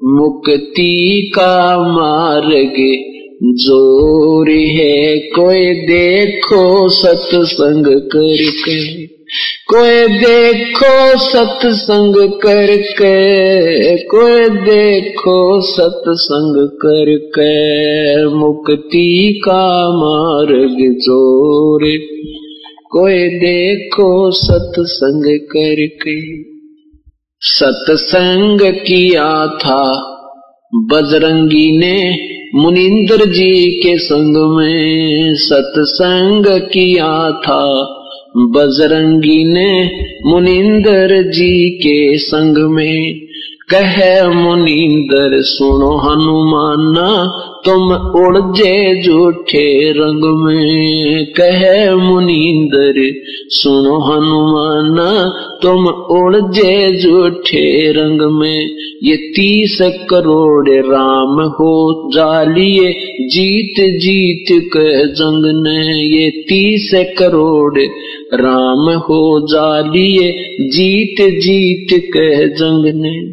मुक्ति का मार्ग ज़ोर है। कोई देखो सत्संग करके कोई देखो सत्संग करके कोई देखो सत्संग करके मुक्ति का मार्ग ज़ोर कोई देखो सत्संग करके सत्संग किया था। बजरंगी ने मुनिंद्र जी के संग में सत्संग किया था। बजरंगी ने मुनिंदर जी के संग में कह, मुनिंदर, सुनो हनुमाना तुम उड़जे झूठे रंग में। कह मुनिंदर, सुनो हनुमाना, तुम उड़जे झूठे रंग में। ये तीस करोड़ राम हो जालिए, जीत जीत के जंग ने। ये तीस करोड़ राम हो जालिए, जीत जीत के जंग ने।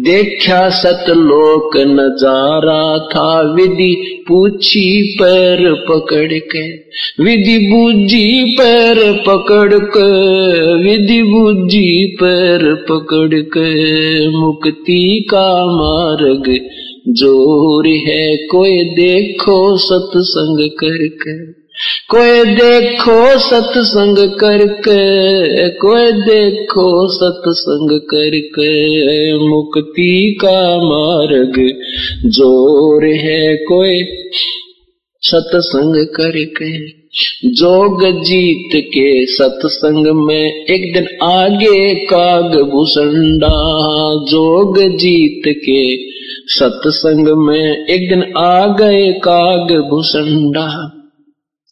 देखा सतलोक नज़ारा था विधि पूछी पैर पकड़ के, विधि बुझी पैर पकड़ के, विधि बूझी पैर पकड़ के, मुक्ति का मार्ग ज़ोर है कोई देखो सत्संग करके। कोई देखो सत्संग करके, कोई देखो सत्संग करके, मुक्ति का मार्ग ज़ोर है कोई सत्संग करके। जोग जीत के सत्संग में एक दिन आगे काग भूसंडा जोग जीत के सत्संग में एक दिन आ गए काग भूसंडा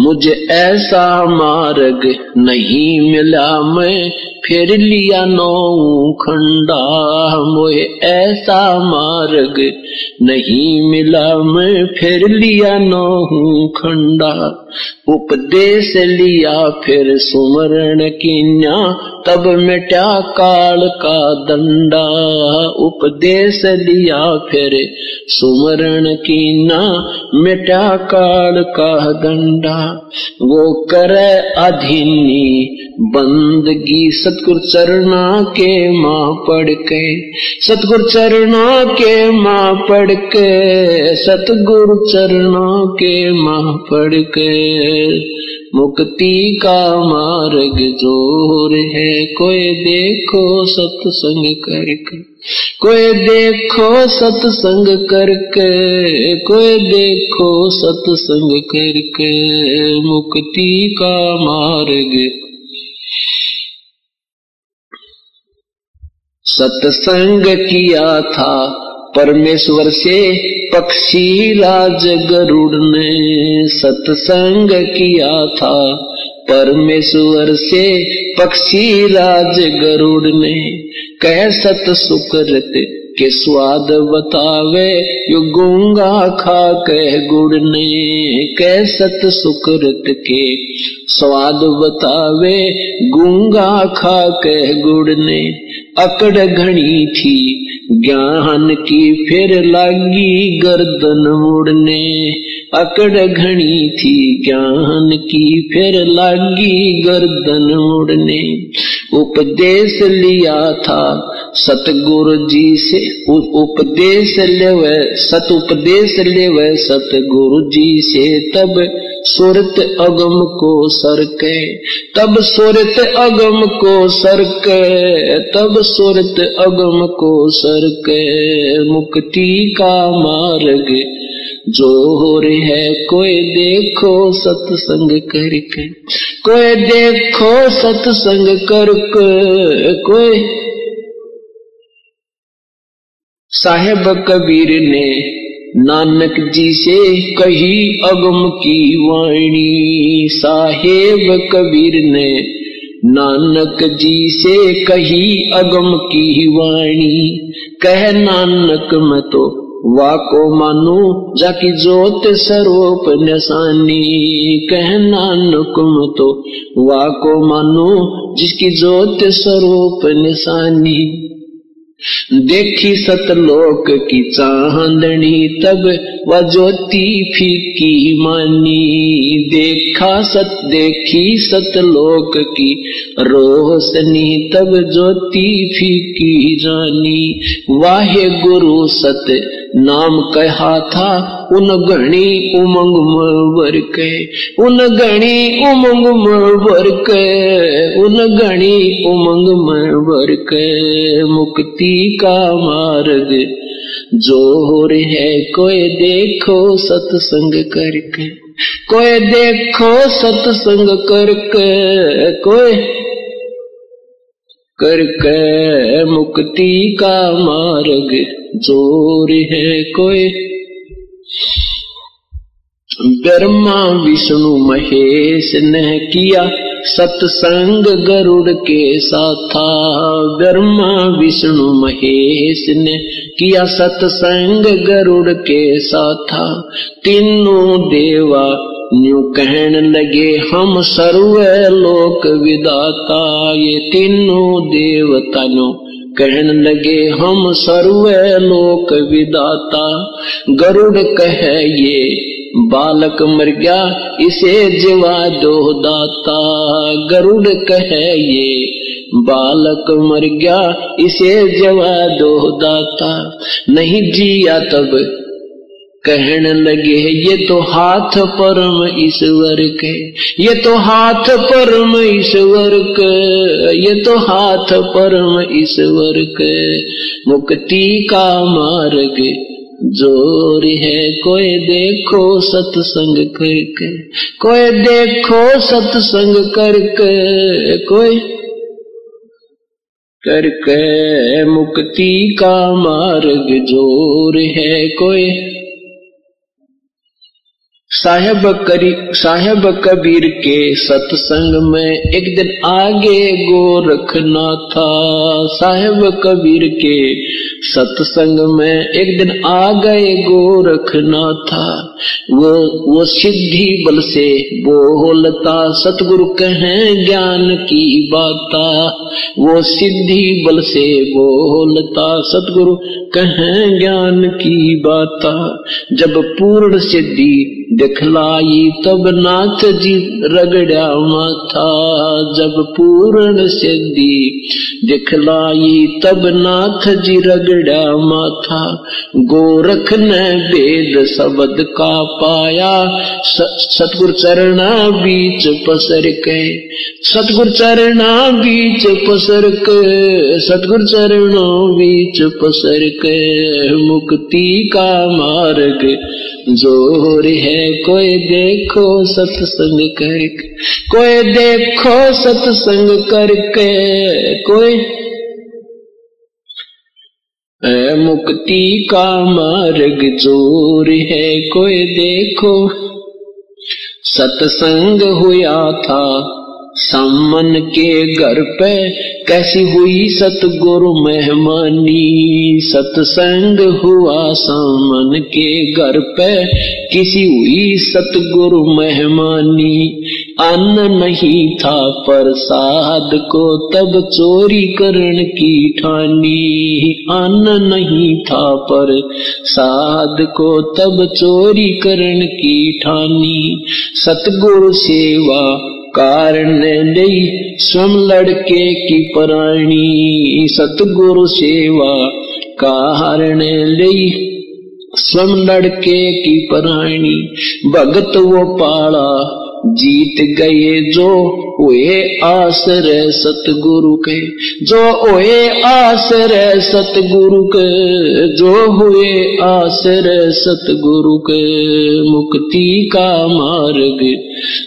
मुझे ऐसा मार्ग नहीं मिला, मैं फिर लिया नौ खंडा। मुझे ऐसा मार्ग नहीं मिला, मैं फिर लिया नौ खंडा। उपदेश लिया, फिर सुमरण कीन्या, तब मिटा काल का दंडा। उपदेश लिया, फिर सुमरण कीना मिटा काल का दंडा। वो करे अधीनी बंदगी। सतगुर चरना के माँ पढ़ के सतगुर चरणा के माँ पढ़ के सतगुरु चरना के माँ पढ़ के मुक्ति का मार्ग ज़ोर है, कोई देखो सत्संग करके। कोई देखो सत्संग करके, कोई देखो सत्संग करके, मुक्ति का मार्ग। सत्संग किया था परमेश्वर से, पक्षी राज गरुड़ ने सत्संग किया था। परमेश्वर से पक्षी राज गरुड़ ने कह सत सुकृत के स्वाद बतावे, यु गूँगा खा कह गुड़ ने कह सत सुकृत के स्वाद बतावे, गूँगा खा कह गुड़ ने अकड़ घनी थी, ज्ञान की फिर लागी गर्दन मुड़ने। अकड़ घनी थी, ज्ञान की फिर लागी गर्दन मुड़ने। उपदेश लिया था सतगुरु जी से उपदेश ले सत उपदेश ले सतगुरु जी से, तब सुरत अगम को सरके, तब सुरत अगम को सरके, तब सुरत अगम को सरके, मुक्ति का मार्ग ज़ोर है, कोई देखो सत्संग करके, कोई देखो सत्संग करके, कोई साहेब कबीर ने नानक जी से कही अगम की वाणी। साहेब कबीर ने नानक जी से कही अगम की वाणी। कह नानक, मैं तो वाको मानो, जाकी जोत स्वरूप निशानी कह नानक, मैं तो वाको मानो, जिसकी जोत स्वरूप निशानी देखी सतलोक की चांदनी, तब वह ज्योति फीकी मानी। देखा सत, देखी सतलोक की रोशनी, तब ज्योति फीकी जानी। वाहे गुरु सत नाम कहा था, उन गणी उमंग वर के, उन गणी उमंग मर के, उन गणी उमंग मर के, मुक्ति का मार्ग ज़ोर है, कोई देखो सत्संग करके, कोई देखो सत्संग करके, कोई करके मुक्ति का मार्ग ज़ोर है कोई। ब्रह्मा विष्णु महेश ने किया सत्संग गरुड़ के साथा। ब्रह्मा विष्णु महेश ने किया सत्संग गरुड़ के साथा। तीनों देवा, न्यू कहन लगे, हम सर्व लोक विदाता ये तीनों देवता न्यू कहन लगे, हम सर्व लोक विदाता। गरुड़ कहे ये, बालक मर गया, इसे जवा दो दाता। गरुड़ कहे ये, बालक मर गया, इसे जवा दो दाता। नहीं जिया तब कहने लगे, ये तो हाथ परम ईश्वर के, ये तो हाथ परम ईश्वर के, ये तो हाथ परम ईश्वर के, मुक्ति का मार्ग ज़ोर है, कोई देखो सत्संग करके, कोई देखो सत्संग करके, कोई करके मुक्ति का मार्ग ज़ोर है, कोई साहेब करी, साहेब कबीर के सत्संग में एक दिन आगे गोरखना था। साहेब कबीर के सत्संग में एक दिन आ गए गोरखना था। वो वो सिद्धि बल से बोलता, सतगुरु कहें ज्ञान की बाता। वो सिद्धि बल से बोलता, सतगुरु कहें ज्ञान की बाता। जब पूर्ण सिद्धि दिखलाई तब नाथ जी रगड़ा माथा, जब पूर्ण सिद्धि। दिखलाई तब नाथ जी रगड़ा माथा, गोरख ने वेद शब्द का पाया। सतगुर चरणा बीच पसर के सतगुर चरणा बीच पसर के सतगुर चरणों बीच पसर के मुक्ति का मार्ग ज़ोर है। कोई देखो सत्संग करके, कोई देखो सत्संग करके, कोई मुक्ति का मार्ग ज़ोर है, कोई देखो सत्संग हुआ था। सम्मन के घर पे कैसी हुई सतगुरु मेहमानी? सत्संग हुआ सामन के घर पे किसी हुई सतगुरु मेहमानी? अन्न नहीं था प्रसाद को तब चोरी करण की ठानी। अन्न नहीं था पर साध को तब चोरी करण की ठानी। सतगुरु सेवा कारण दई स्वम लड़के की प्राणी, सतगुरु सेवा। कारण दई स्वम लड़के की प्राणी, भगत वो पाला। जीत गए जो ओए आश्रय सतगुरु के, जो ओए आश्रय सतगुरु के, जो हुए आश्रय सतगुरु के, मुक्ति का मार्ग,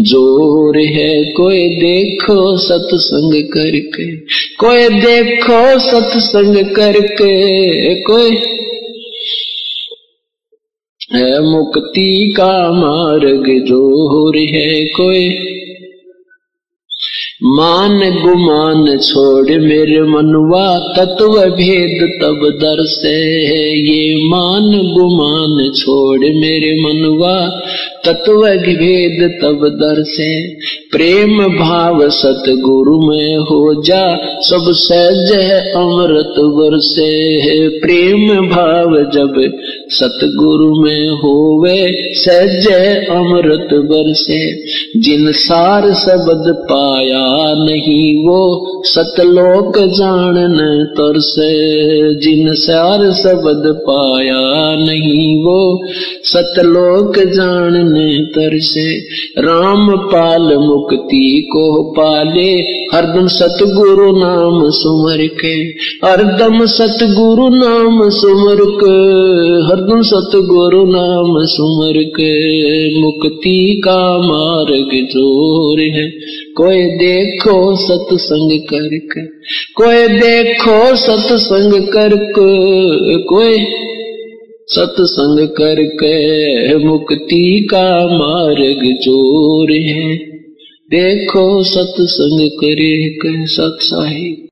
ज़ोर है कोई देखो सत्संग करके, कोई देखो सत्संग करके, कोई है मुक्ति का मार्ग ज़ोर है कोई। मान गुमान छोड़ मेरे मनवा तत्व भेद तब दर्शे ये मान गुमान छोड़ मेरे मनवा तत्व भेद तब दर्शे प्रेम भाव सतगुरु में हो जा, सब सहज है अमृत वर्षे प्रेम भाव जब सतगुरु में होवे, सहज है अमृत वर्षे जिन सार शब्द पाया नहीं, वो सतलोक जानन तरसे, जिन सार शब्द पाया नहीं, वो सतलोक जानने तरसे। राम पाल मुक्ति को पाले हरदम सतगुरु नाम सुमर के हरदम सतगुरु नाम सुमर के हरदम सतगुरु नाम सुमर के मुक्ति का मार्ग ज़ोर है कोई देखो सत्संग कर कोई देखो सतसंग करके कोई सत्संग करके मुक्ति का मार्ग ज़ोर है। देखो सतसंग करे के सत्साही